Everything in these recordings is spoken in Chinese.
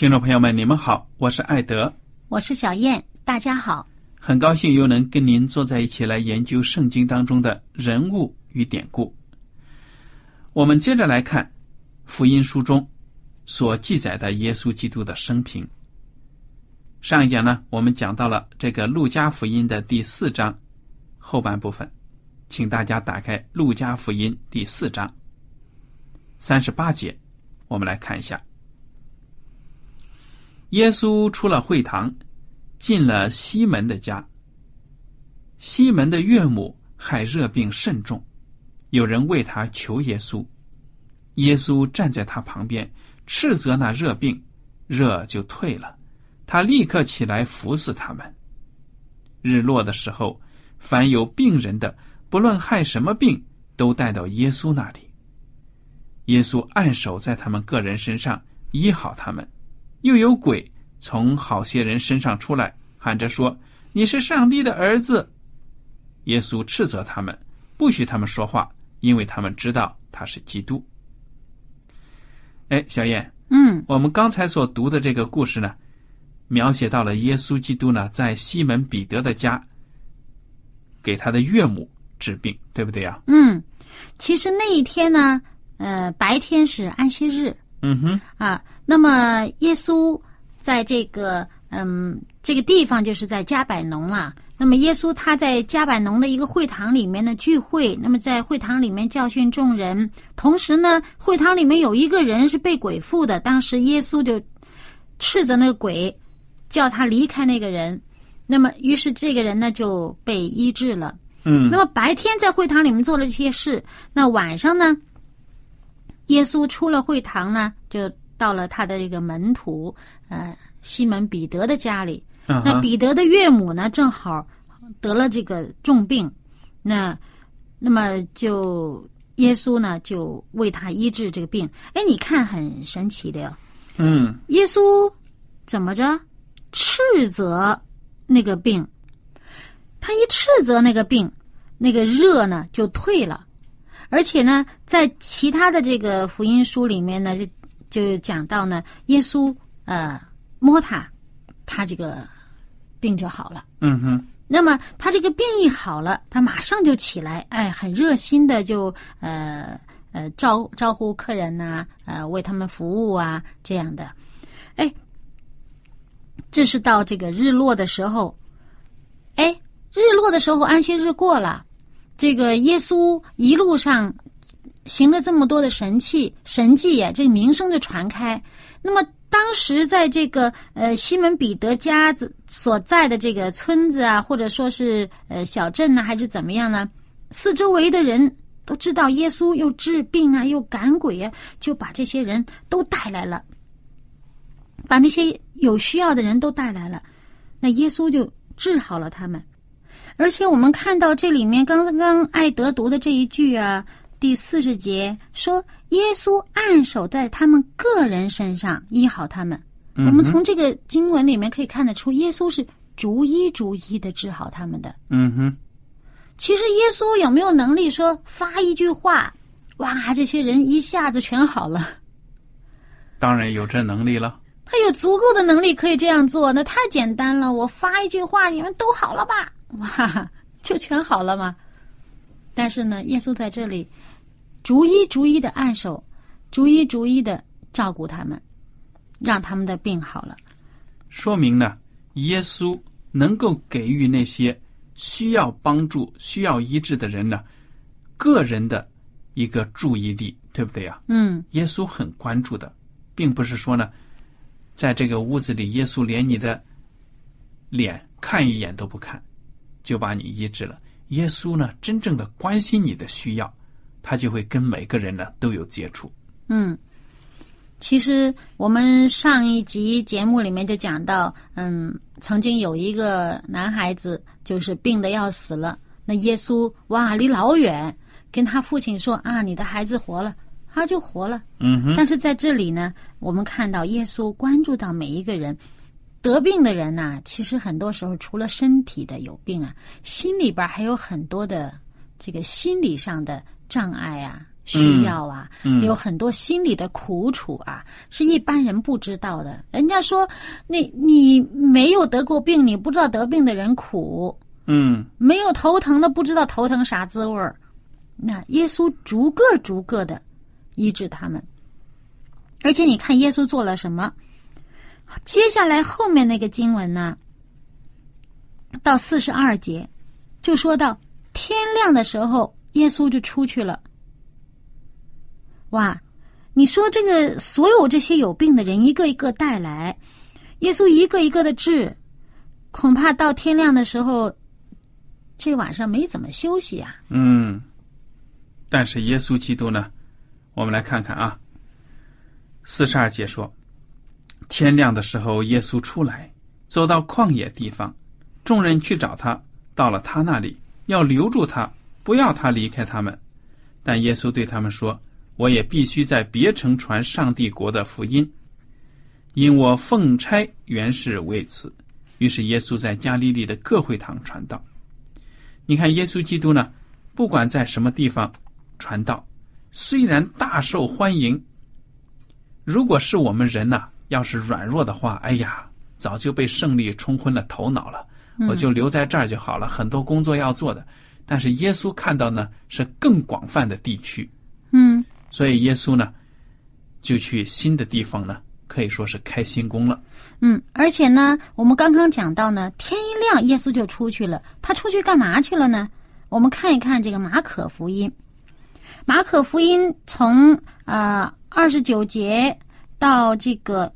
听众朋友们，你们好，我是艾德，我是小燕，大家好，很高兴又能跟您坐在一起来研究圣经当中的人物与典故。我们接着来看福音书中所记载的耶稣基督的生平。上一讲呢，我们讲到了这个路加福音的第四章后半部分，请大家打开路加福音第四章三十八节，我们来看一下。耶稣出了会堂，进了西门的家。西门的岳母害热病甚重，有人为他求耶稣。耶稣站在他旁边，斥责那热病，热就退了。他立刻起来服侍他们。日落的时候，凡有病人的，不论害什么病，都带到耶稣那里。耶稣按手在他们个人身上，医好他们。又有鬼从好些人身上出来，喊着说：“你是上帝的儿子。”耶稣斥责他们，不许他们说话，因为他们知道他是基督。哎，小燕，嗯，我们刚才所读的这个故事呢，描写到了耶稣基督呢在西门彼得的家给他的岳母治病，对不对呀？嗯，其实那一天呢，呃，白天是安息日。嗯哼啊，那么耶稣在这个嗯这个地方就是在加百农啊。那么耶稣他在加百农的一个会堂里面的聚会，那么在会堂里面教训众人，同时呢，会堂里面有一个人是被鬼附的，当时耶稣就斥责那个鬼，叫他离开那个人。那么于是这个人呢就被医治了。嗯，那么白天在会堂里面做了这些事，那晚上呢？耶稣出了会堂呢，就到了他的这个门徒，呃，西门彼得的家里。那彼得的岳母呢，正好得了这个重病，那那么就耶稣呢，就为他医治这个病。哎，你看很神奇的哟。嗯。耶稣怎么着斥责那个病？他一斥责那个病，那个热呢就退了。而且呢，在其他的这个福音书里面呢，就就讲到呢，耶稣呃摸他，他这个病就好了。嗯哼。那么他这个病一好了，他马上就起来，哎，很热心的就呃呃招招呼客人呐，呃为他们服务啊这样的。哎，这是到这个日落的时候，哎，日落的时候安息日过了。这个耶稣一路上行了这么多的神器神迹呀，这名声就传开。那么当时在这个呃西门彼得家子所在的这个村子啊，或者说是呃小镇呢，还是怎么样呢？四周围的人都知道耶稣又治病啊，又赶鬼啊，就把这些人都带来了，把那些有需要的人都带来了。那耶稣就治好了他们。而且我们看到这里面刚刚艾德读的这一句啊，第四十节说，耶稣按手在他们个人身上医好他们。嗯我们从这个经文里面可以看得出，耶稣是逐一逐一的治好他们的。嗯哼，其实耶稣有没有能力说发一句话，哇，这些人一下子全好了？当然有这能力了。他有足够的能力可以这样做，那太简单了。我发一句话，你们都好了吧？哇，就全好了吗？但是呢，耶稣在这里逐一逐一的按手，逐一逐一的照顾他们，让他们的病好了。说明呢，耶稣能够给予那些需要帮助、需要医治的人呢，个人的一个注意力，对不对呀？嗯耶稣很关注的，并不是说呢，在这个屋子里，耶稣连你的脸看一眼都不看，就把你医治了。耶稣呢，真正的关心你的需要，他就会跟每个人呢都有接触。嗯。其实我们上一集节目里面就讲到，嗯，曾经有一个男孩子就是病的要死了，那耶稣哇离老远跟他父亲说啊，你的孩子活了，他就活了。嗯哼，但是在这里呢，我们看到耶稣关注到每一个人，得病的人呐、其实很多时候除了身体的有病啊，心里边还有很多的这个心理上的障碍啊。需要啊，嗯有很多心理的苦楚啊，是一般人不知道的。人家说，你你没有得过病，你不知道得病的人苦；嗯没有头疼的，不知道头疼啥滋味儿。那耶稣逐个逐个的医治他们，而且你看耶稣做了什么？接下来后面那个经文呢，到四十二节，就说到天亮的时候，耶稣就出去了。哇，你说这个所有这些有病的人一个一个带来，耶稣一个一个的治，恐怕到天亮的时候，这晚上没怎么休息啊。嗯。但是耶稣基督呢，我们来看看啊，四十二节说，天亮的时候，耶稣出来，走到旷野地方，众人去找他，到了他那里，要留住他，不要他离开他们。但耶稣对他们说：“我也必须在别城传上帝国的福音，因我奉差原是为此。”于是耶稣在加利利的各会堂传道。你看，耶稣基督呢，不管在什么地方传道，虽然大受欢迎，如果是我们人呐、要是软弱的话，哎呀，早就被胜利冲昏了头脑了。我就留在这儿就好了，很多工作要做的。但是耶稣看到呢，是更广泛的地区，嗯所以耶稣呢，就去新的地方呢，可以说是开新工了。嗯，而且呢，我们刚刚讲到呢，天一亮，耶稣就出去了。他出去干嘛去了呢？我们看一看这个马可福音。马可福音从呃二十九节到这个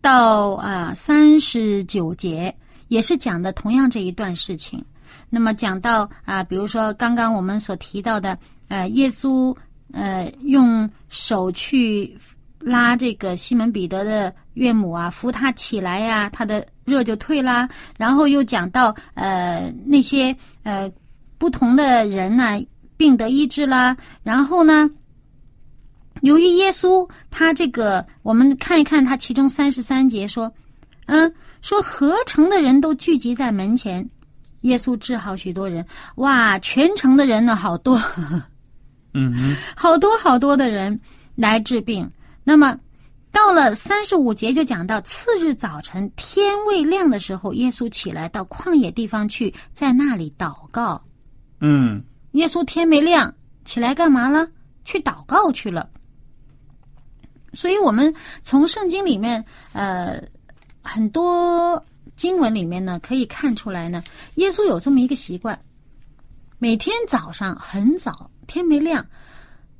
到啊三十九节，也是讲的同样这一段事情。那么讲到啊，比如说刚刚我们所提到的，呃，耶稣呃用手去拉这个西门彼得的岳母啊，扶他起来呀、他的热就退啦。然后又讲到呃那些呃不同的人呢、病得医治啦。然后呢，由于耶稣他这个，我们看一看他其中三十三节说，嗯，说合城的人都聚集在门前，耶稣治好许多人，哇，全城的人呢好多。嗯，好多好多的人来治病。那么到了三十五节就讲到，次日早晨天未亮的时候，耶稣起来到旷野地方去，在那里祷告。嗯耶稣天没亮起来干嘛了？去祷告去了。所以，我们从圣经里面，呃，很多经文里面呢，可以看出来呢，耶稣有这么一个习惯，每天早上很早，天没亮，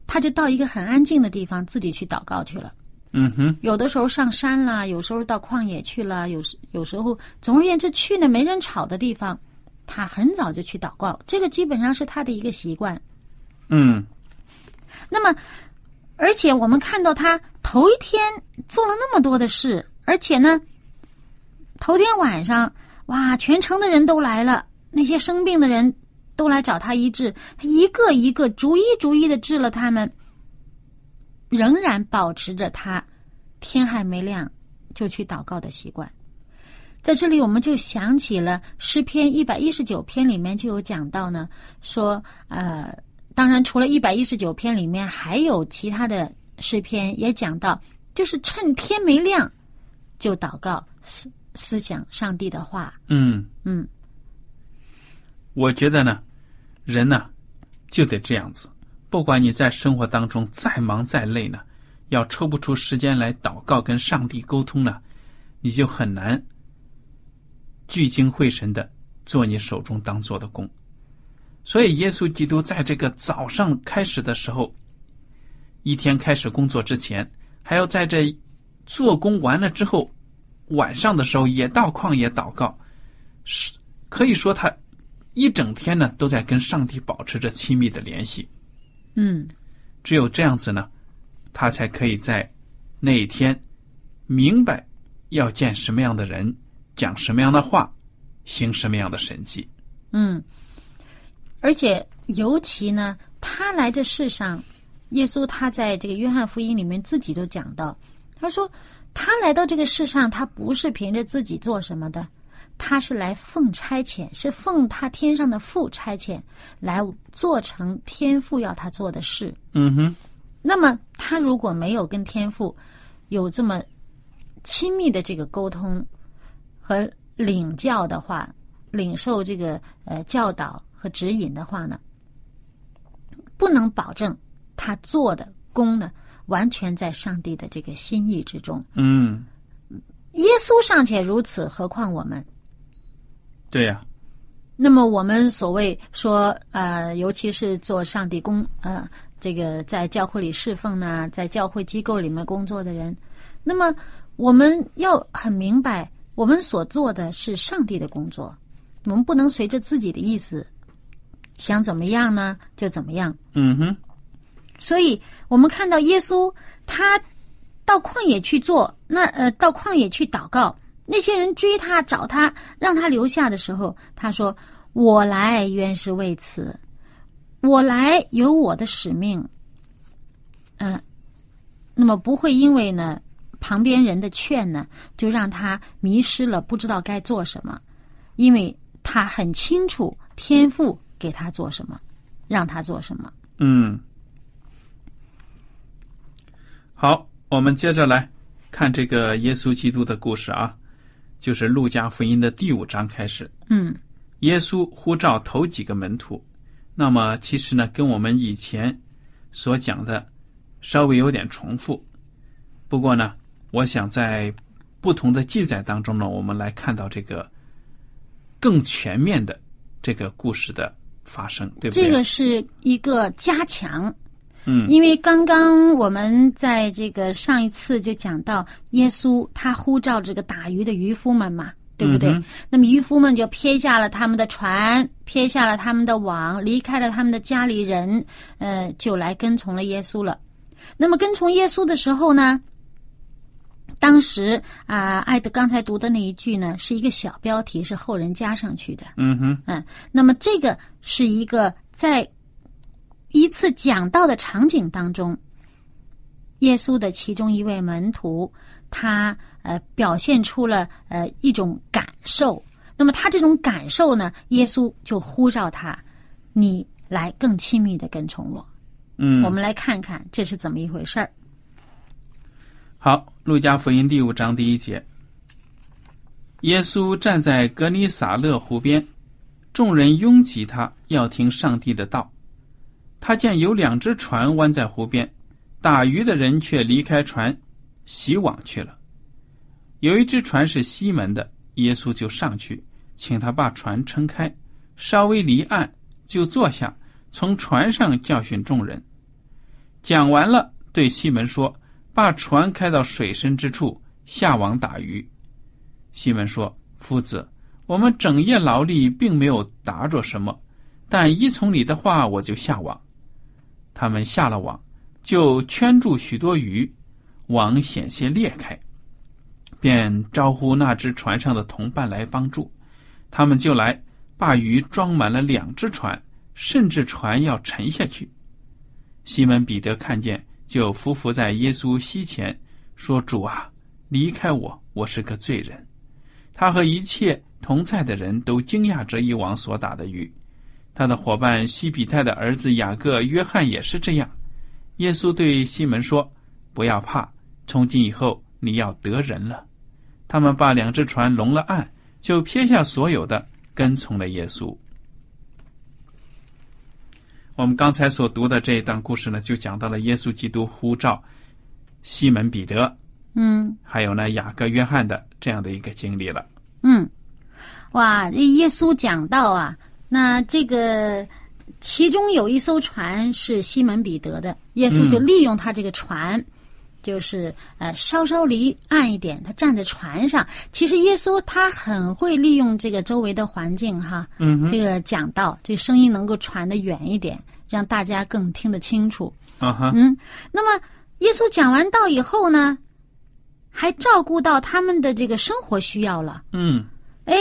他就到一个很安静的地方自己去祷告去了。嗯哼，有的时候上山啦，有时候到旷野去了，有时有时候，总而言之，去那没人吵的地方，他很早就去祷告。这个基本上是他的一个习惯。嗯那么，而且我们看到他头一天做了那么多的事，而且呢，头天晚上哇，全城的人都来了，那些生病的人都来找他医治，他一个一个逐一逐一的治了他们，仍然保持着他天还没亮就去祷告的习惯。在这里，我们就想起了诗篇一百一十九篇里面就有讲到呢，说呃，当然除了一百一十九篇里面，还有其他的诗篇也讲到，就是趁天没亮就祷告，思思想上帝的话。嗯，嗯，我觉得呢，人呢就得这样子，不管你在生活当中再忙再累呢，要抽不出时间来祷告跟上帝沟通呢，你就很难聚精会神的做你手中当做的工。所以，耶稣基督在这个早上开始的时候，一天开始工作之前，还要在这做工完了之后，晚上的时候也到旷野祷告，是可以说他一整天呢都在跟上帝保持着亲密的联系。嗯，只有这样子呢，他才可以在那一天明白要见什么样的人，讲什么样的话，行什么样的神迹。嗯，而且尤其呢，他来这世上，耶稣他在这个约翰福音里面自己都讲到，他说他来到这个世上，他不是凭着自己做什么的，他是来奉差遣，是奉他天上的父差遣来做成天父要他做的事。嗯哼，那么他如果没有跟天父有这么亲密的这个沟通和领教的话，领受这个呃教导和指引的话呢，不能保证他做的功呢完全在上帝的这个心意之中。嗯，耶稣尚且如此，何况我们？对呀、那么我们所谓说，呃，尤其是做上帝工，呃，这个在教会里侍奉呢，在教会机构里面工作的人，那么我们要很明白，我们所做的是上帝的工作，我们不能随着自己的意思想怎么样呢就怎么样。嗯哼，所以我们看到耶稣他到旷野去做，那呃到旷野去祷告，那些人追他找他，让他留下的时候，他说：“我来原是为此，我来有我的使命。”嗯，那么不会因为呢旁边人的劝呢，就让他迷失了，不知道该做什么，因为他很清楚天父给他做什么，让他做什么。嗯。好，我们接着来看这个耶稣基督的故事啊，就是路加福音的第五章开始。嗯耶稣呼召头几个门徒，那么其实呢，跟我们以前所讲的稍微有点重复。不过呢，我想在不同的记载当中呢，我们来看到这个更全面的这个故事的发生，对不对？这个是一个加强，嗯因为刚刚我们在这个上一次就讲到，耶稣他呼召这个打鱼的渔夫们嘛，对不对？嗯那么渔夫们就撇下了他们的船，撇下了他们的网，离开了他们的家里人，呃，就来跟从了耶稣了。那么跟从耶稣的时候呢，当时啊，艾德刚才读的那一句呢，是一个小标题，是后人加上去的。嗯哼，嗯，那么这个是一个在一次讲道的场景当中，耶稣的其中一位门徒，他呃表现出了呃一种感受。那么他这种感受呢，耶稣就呼召他，你来更亲密的跟从我。嗯，我们来看看这是怎么一回事儿。好，《路加福音》第五章第一节，耶稣站在格尼撒勒湖边，众人拥挤他，要听上帝的道。他见有两只船弯在湖边，打鱼的人却离开船，洗网去了。有一只船是西门的，耶稣就上去，请他把船撑开，稍微离岸，就坐下，从船上教训众人。讲完了，对西门说。把船开到水深之处，下网打鱼。西门说：“夫子，我们整夜劳力，并没有打着什么，但依从你的话，我就下网。”他们下了网，就圈住许多鱼，网险些裂开，便招呼那只船上的同伴来帮助。他们就来把鱼装满了两只船，甚至船要沉下去。西门彼得看见，就伏伏在耶稣膝前，说：“主啊，离开我，我是个罪人。”他和一切同在的人都惊讶这一网所打的鱼。他的伙伴西比泰的儿子雅各、约翰也是这样。耶稣对西门说：“不要怕，从今以后你要得人了。”他们把两只船拢了岸，就撇下所有的，跟从了耶稣。我们刚才所读的这一段故事呢，就讲到了耶稣基督呼召西门彼得，嗯还有呢雅各、约翰的这样的一个经历了。嗯，哇，这耶稣讲到啊，那这个其中有一艘船是西门彼得的，耶稣就利用他这个船。就是呃，稍稍离岸一点，他站在船上。其实耶稣他很会利用这个周围的环境哈，嗯这个讲道，这声音能够传得远一点，让大家更听得清楚。啊哈，嗯，那么耶稣讲完道以后呢，还照顾到他们的这个生活需要了。嗯哎，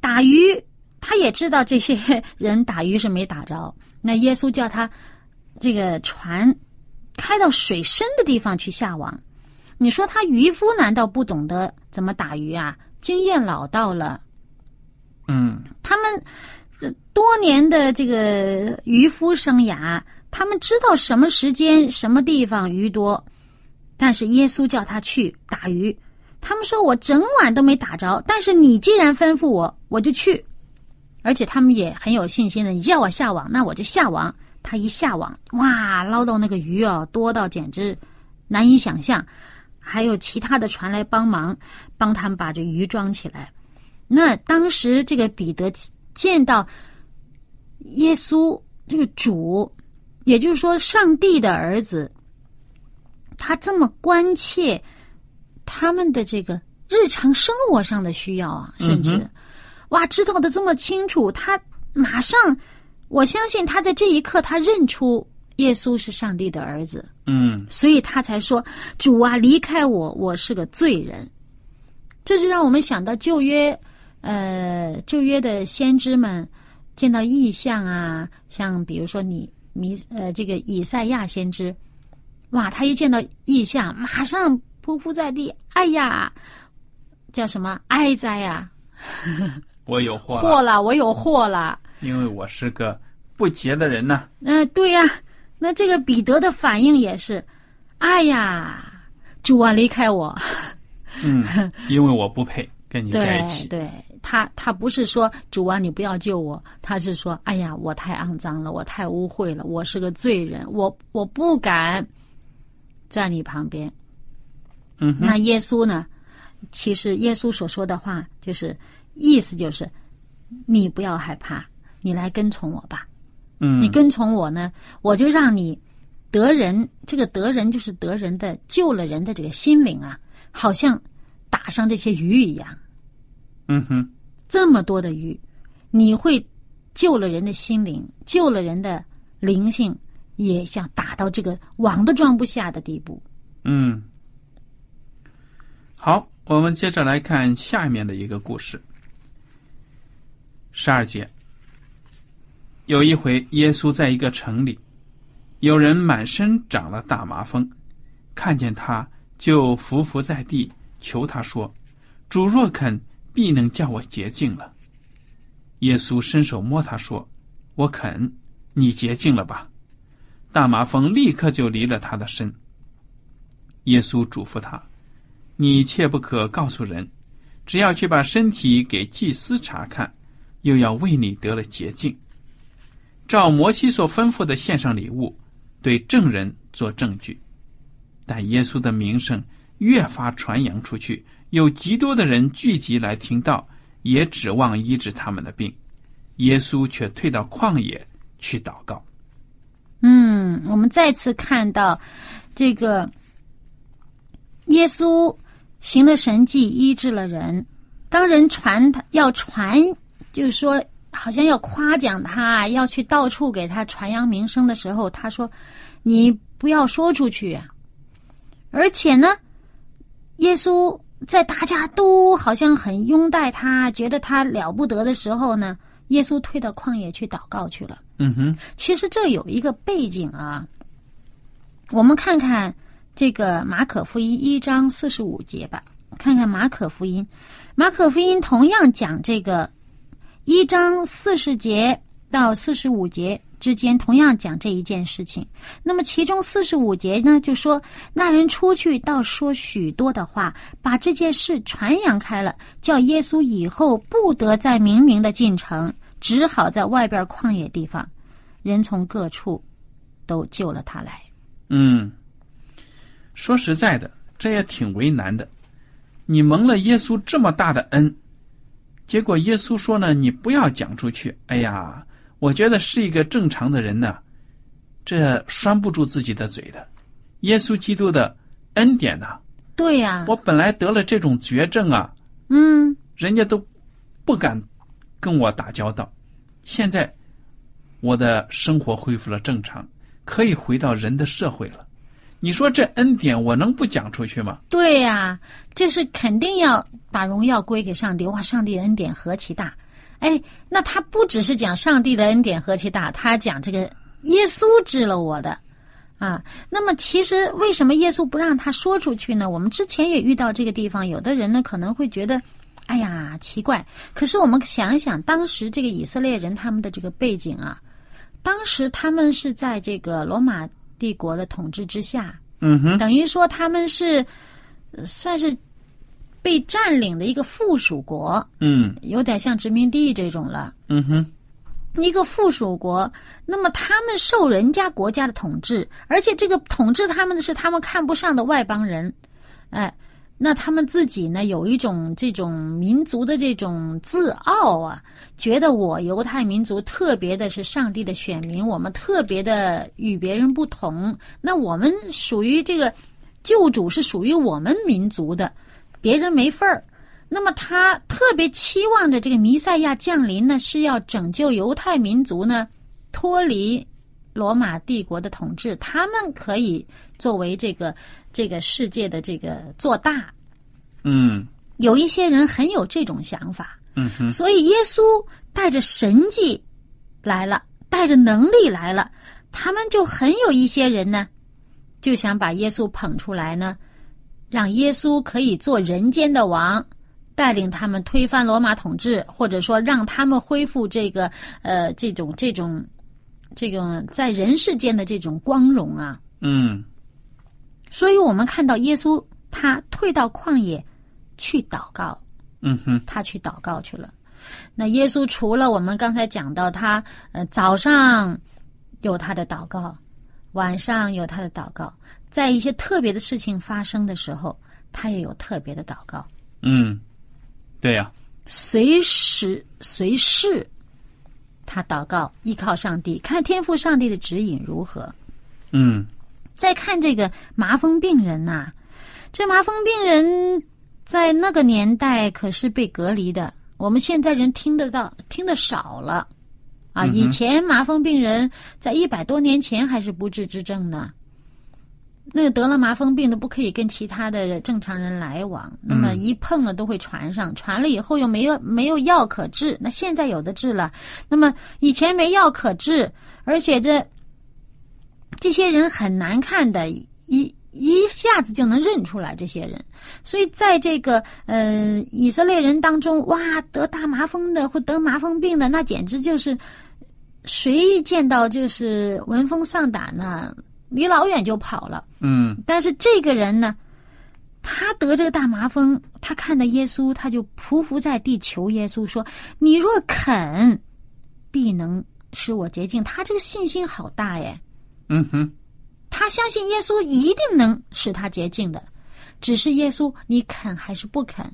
打鱼，他也知道这些 人打鱼是没打着。那耶稣叫他这个船开到水深的地方去下网。你说他渔夫难道不懂得怎么打鱼啊？经验老道了。嗯他们呃多年的这个渔夫生涯，他们知道什么时间、什么地方鱼多。但是耶稣叫他去打鱼，他们说我整晚都没打着，但是你既然吩咐我，我就去。而且他们也很有信心的，你叫我下网，那我就下网。他一下网，哇，捞到那个鱼哦，多到简直难以想象。还有其他的船来帮忙，帮他们把这鱼装起来。那当时这个彼得见到耶稣这个主，也就是说上帝的儿子，他这么关切他们的这个日常生活上的需要啊，甚至、哇，知道的这么清楚，他马上，我相信他在这一刻他认出耶稣是上帝的儿子。嗯所以他才说：“主啊，离开我，我是个罪人。”这就让我们想到旧约，呃，旧约的先知们见到异象啊，像比如说你弥呃这个以赛亚先知，哇，他一见到异象，马上匍匐在地，哎呀，叫什么哀哉呀、我有祸了，祸了，我有祸了。因为我是个不洁的人呢、嗯、对呀、那这个彼得的反应也是，哎呀，主啊，离开我。嗯，因为我不配跟你在一起。对，他他不是说主啊，你不要救我，他是说，哎呀，我太肮脏了，我太污秽了，我是个罪人，我我不敢在你旁边。嗯，那耶稣呢？其实耶稣所说的话，就是意思就是，你不要害怕，你来跟从我吧。嗯，你跟从我呢，我就让你得人。这个得人就是得人的，救了人的这个心灵啊，好像打上这些鱼一样。嗯哼，这么多的鱼，你会救了人的心灵，救了人的灵性，也想打到这个网都装不下的地步。嗯，好，我们接着来看下面的一个故事。十二节，有一回，耶稣在一个城里，有人满身长了大麻风，看见他就伏伏在地，求他说：“主若肯，必能叫我洁净了。”耶稣伸手摸他说：“我肯，你洁净了吧。”大麻风立刻就离了他的身。耶稣嘱咐他：“你切不可告诉人，只要去把身体给祭司查看，又要为你得了洁净。照摩西所吩咐的献上礼物，对证人做证据。”但耶稣的名声越发传扬出去，有极多的人聚集来听到，也指望医治他们的病。耶稣却退到旷野去祷告。嗯，我们再次看到这个耶稣行了神迹，医治了人。当人传他要传，就是说好像要夸奖他，要去到处给他传扬名声的时候，他说：“你不要说出去啊！”而且呢，耶稣在大家都好像很拥戴他，觉得他了不得的时候呢，耶稣退到旷野去祷告去了。嗯哼，其实这有一个背景啊，我们看看这个马可福音一章四十五节吧。看看马可福音，马可福音同样讲这个一章四十节到四十五节之间，同样讲这一件事情。那么其中四十五节呢，就说那人出去，倒说许多的话，把这件事传扬开了，叫耶稣以后不得再明明的进城，只好在外边旷野地方，人从各处都救了他来。嗯，说实在的，这也挺为难的。你蒙了耶稣这么大的恩，结果耶稣说呢，你不要讲出去。哎呀，我觉得是一个正常的人呢，这拴不住自己的嘴的。耶稣基督的恩典呐，对呀、我本来得了这种绝症啊，嗯，人家都不敢跟我打交道。现在我的生活恢复了正常，可以回到人的社会了。你说这恩典我能不讲出去吗？对呀、这是肯定要把荣耀归给上帝。哇，上帝恩典何其大！哎，那他不只是讲上帝的恩典何其大，他讲这个耶稣治了我的啊。那么其实为什么耶稣不让他说出去呢？我们之前也遇到这个地方，有的人呢可能会觉得，哎呀奇怪。可是我们想一想，当时这个以色列人他们的这个背景啊，当时他们是在这个罗马帝国的统治之下，嗯哼，等于说他们是呃算是被占领的一个附属国，嗯。有点像殖民地这种了。嗯哼，一个附属国，那么他们受人家国家的统治，而且这个统治他们的是他们看不上的外邦人，哎，那他们自己呢有一种这种民族的这种自傲啊，觉得我犹太民族特别的是上帝的选民，我们特别的与别人不同，那我们属于这个救主是属于我们民族的，别人没份儿。那么他特别期望着这个弥赛亚降临呢，是要拯救犹太民族呢，脱离罗马帝国的统治，他们可以作为这个这个世界的这个做大。嗯有一些人很有这种想法，嗯哼，所以耶稣带着神迹来了，带着能力来了，他们就很有一些人呢，就想把耶稣捧出来呢，让耶稣可以做人间的王，带领他们推翻罗马统治，或者说让他们恢复这个呃这种这种这种在人世间的这种光荣啊。嗯所以我们看到耶稣他退到旷野去祷告，嗯哼，他去祷告去了。那耶稣除了我们刚才讲到他，呃，早上有他的祷告，晚上有他的祷告，在一些特别的事情发生的时候，他也有特别的祷告，嗯，对呀、随时随事，他祷告，依靠上帝，看天赋上帝的指引如何。嗯再看这个麻风病人呐、这麻风病人在那个年代可是被隔离的，我们现在人听得到，听得少了啊。以前麻风病人在一百多年前还是不治之症呢。那个得了麻风病的不可以跟其他的正常人来往，那么一碰了都会传上，传了以后又没有没有药可治，那现在有的治了，那么以前没药可治，而且这这些人很难看的，一一下子就能认出来这些人。所以在这个呃以色列人当中，哇，得大麻风的或得麻风病的，那简直就是谁一见到就是闻风丧胆呢，离老远就跑了。嗯但是这个人呢，他得这个大麻风，他看到耶稣，他就匍匐在地求耶稣说：“你若肯，必能使我洁净。”他这个信心好大耶！嗯哼，他相信耶稣一定能使他洁净的，只是耶稣你肯还是不肯？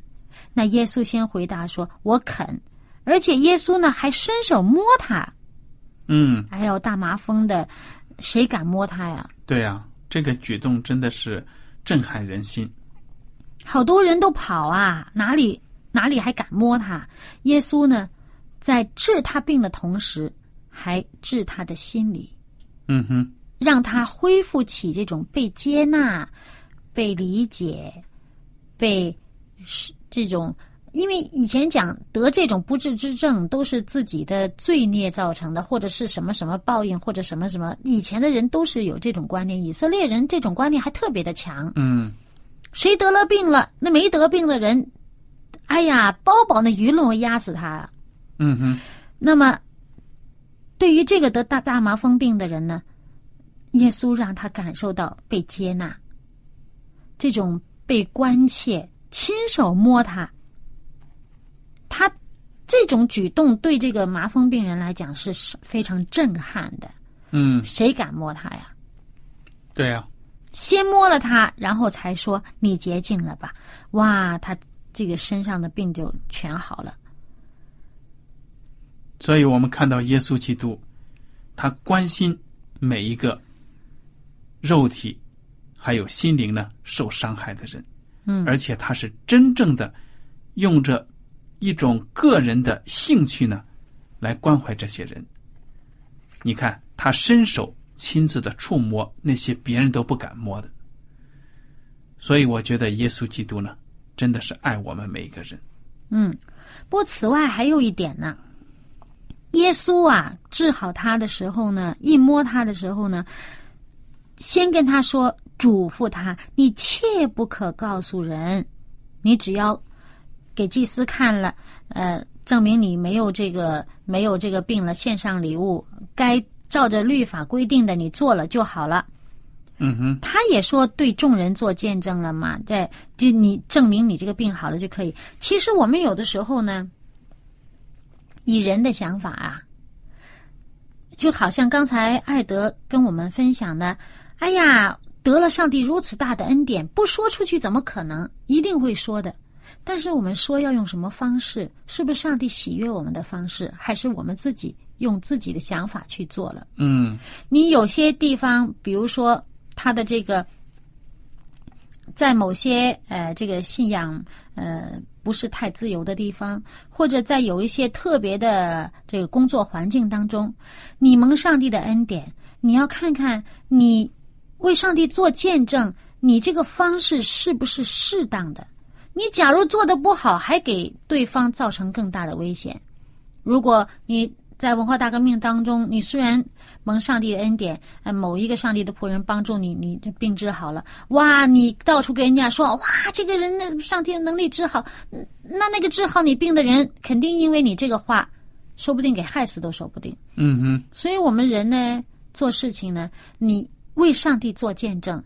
那耶稣先回答说：“我肯。”而且耶稣呢还伸手摸他。嗯，哎呦，大麻风的，谁敢摸他呀？对呀、这个举动真的是震撼人心。好多人都跑啊，哪里哪里还敢摸他？耶稣呢，在治他病的同时，还治他的心理，嗯哼，让他恢复起这种被接纳、被理解、被是这种因为以前讲得这种不治之症都是自己的罪孽造成的，或者是什么什么报应，或者什么什么，以前的人都是有这种观念。以色列人这种观念还特别的强。嗯谁得了病了，那没得病的人，哎呀，包保那舆论会压死他。嗯哼，那么，对于这个得大大麻风病的人呢，耶稣让他感受到被接纳，这种被关切，亲手摸他，他这种举动对这个麻风病人来讲是非常震撼的。嗯，谁敢摸他呀？对呀、先摸了他，然后才说你洁净了吧。哇，他这个身上的病就全好了。所以我们看到耶稣基督，他关心每一个肉体还有心灵呢受伤害的人，嗯。而且他是真正的用着一种个人的兴趣呢来关怀这些人。你看，他伸手亲自的触摸那些别人都不敢摸的，所以我觉得耶稣基督呢真的是爱我们每一个人。嗯，不过此外还有一点呢，耶稣啊治好他的时候呢，一摸他的时候呢，先跟他说，嘱咐他，你切不可告诉人，你只要给祭司看了，呃，证明你没有这个没有这个病了，献上礼物，该照着律法规定的你做了就好了。嗯哼，他也说对众人做见证了嘛，对，就你证明你这个病好了就可以。其实我们有的时候呢，以人的想法啊，就好像刚才艾德跟我们分享的，哎呀，得了上帝如此大的恩典，不说出去怎么可能？一定会说的。但是我们说要用什么方式？是不是上帝喜悦我们的方式，还是我们自己用自己的想法去做了？嗯你有些地方，比如说他的这个，在某些呃这个信仰呃不是太自由的地方，或者在有一些特别的这个工作环境当中，你蒙上帝的恩典，你要看看你为上帝做见证，你这个方式是不是适当的？你假如做的不好，还给对方造成更大的危险。如果你在文化大革命当中，你虽然蒙上帝恩典，呃，某一个上帝的仆人帮助你，你这病治好了，哇，你到处跟人家说，哇，这个人的上帝的能力治好，那那个治好你病的人，肯定因为你这个话，说不定给害死都说不定。嗯哼，所以我们人呢，做事情呢，你为上帝做见证，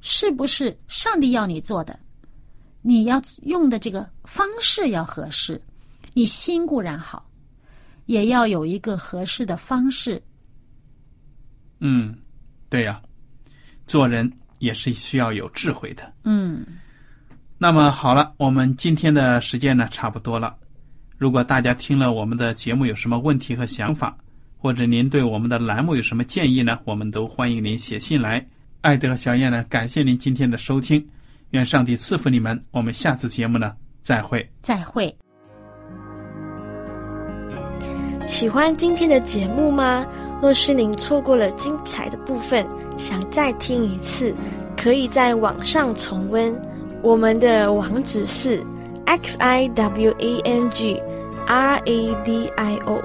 是不是上帝要你做的？你要用的这个方式要合适，你心固然好，也要有一个合适的方式。嗯，对呀、做人也是需要有智慧的。嗯，那么好了，我们今天的时间呢差不多了。如果大家听了我们的节目有什么问题和想法，或者您对我们的栏目有什么建议呢？我们都欢迎您写信来。艾德和小燕呢，感谢您今天的收听，愿上帝赐福你们。我们下次节目呢再会。再会。喜欢今天的节目吗？若是您错过了精彩的部分，想再听一次，可以在网上重温。我们的网址是 x i w a n g r a d i o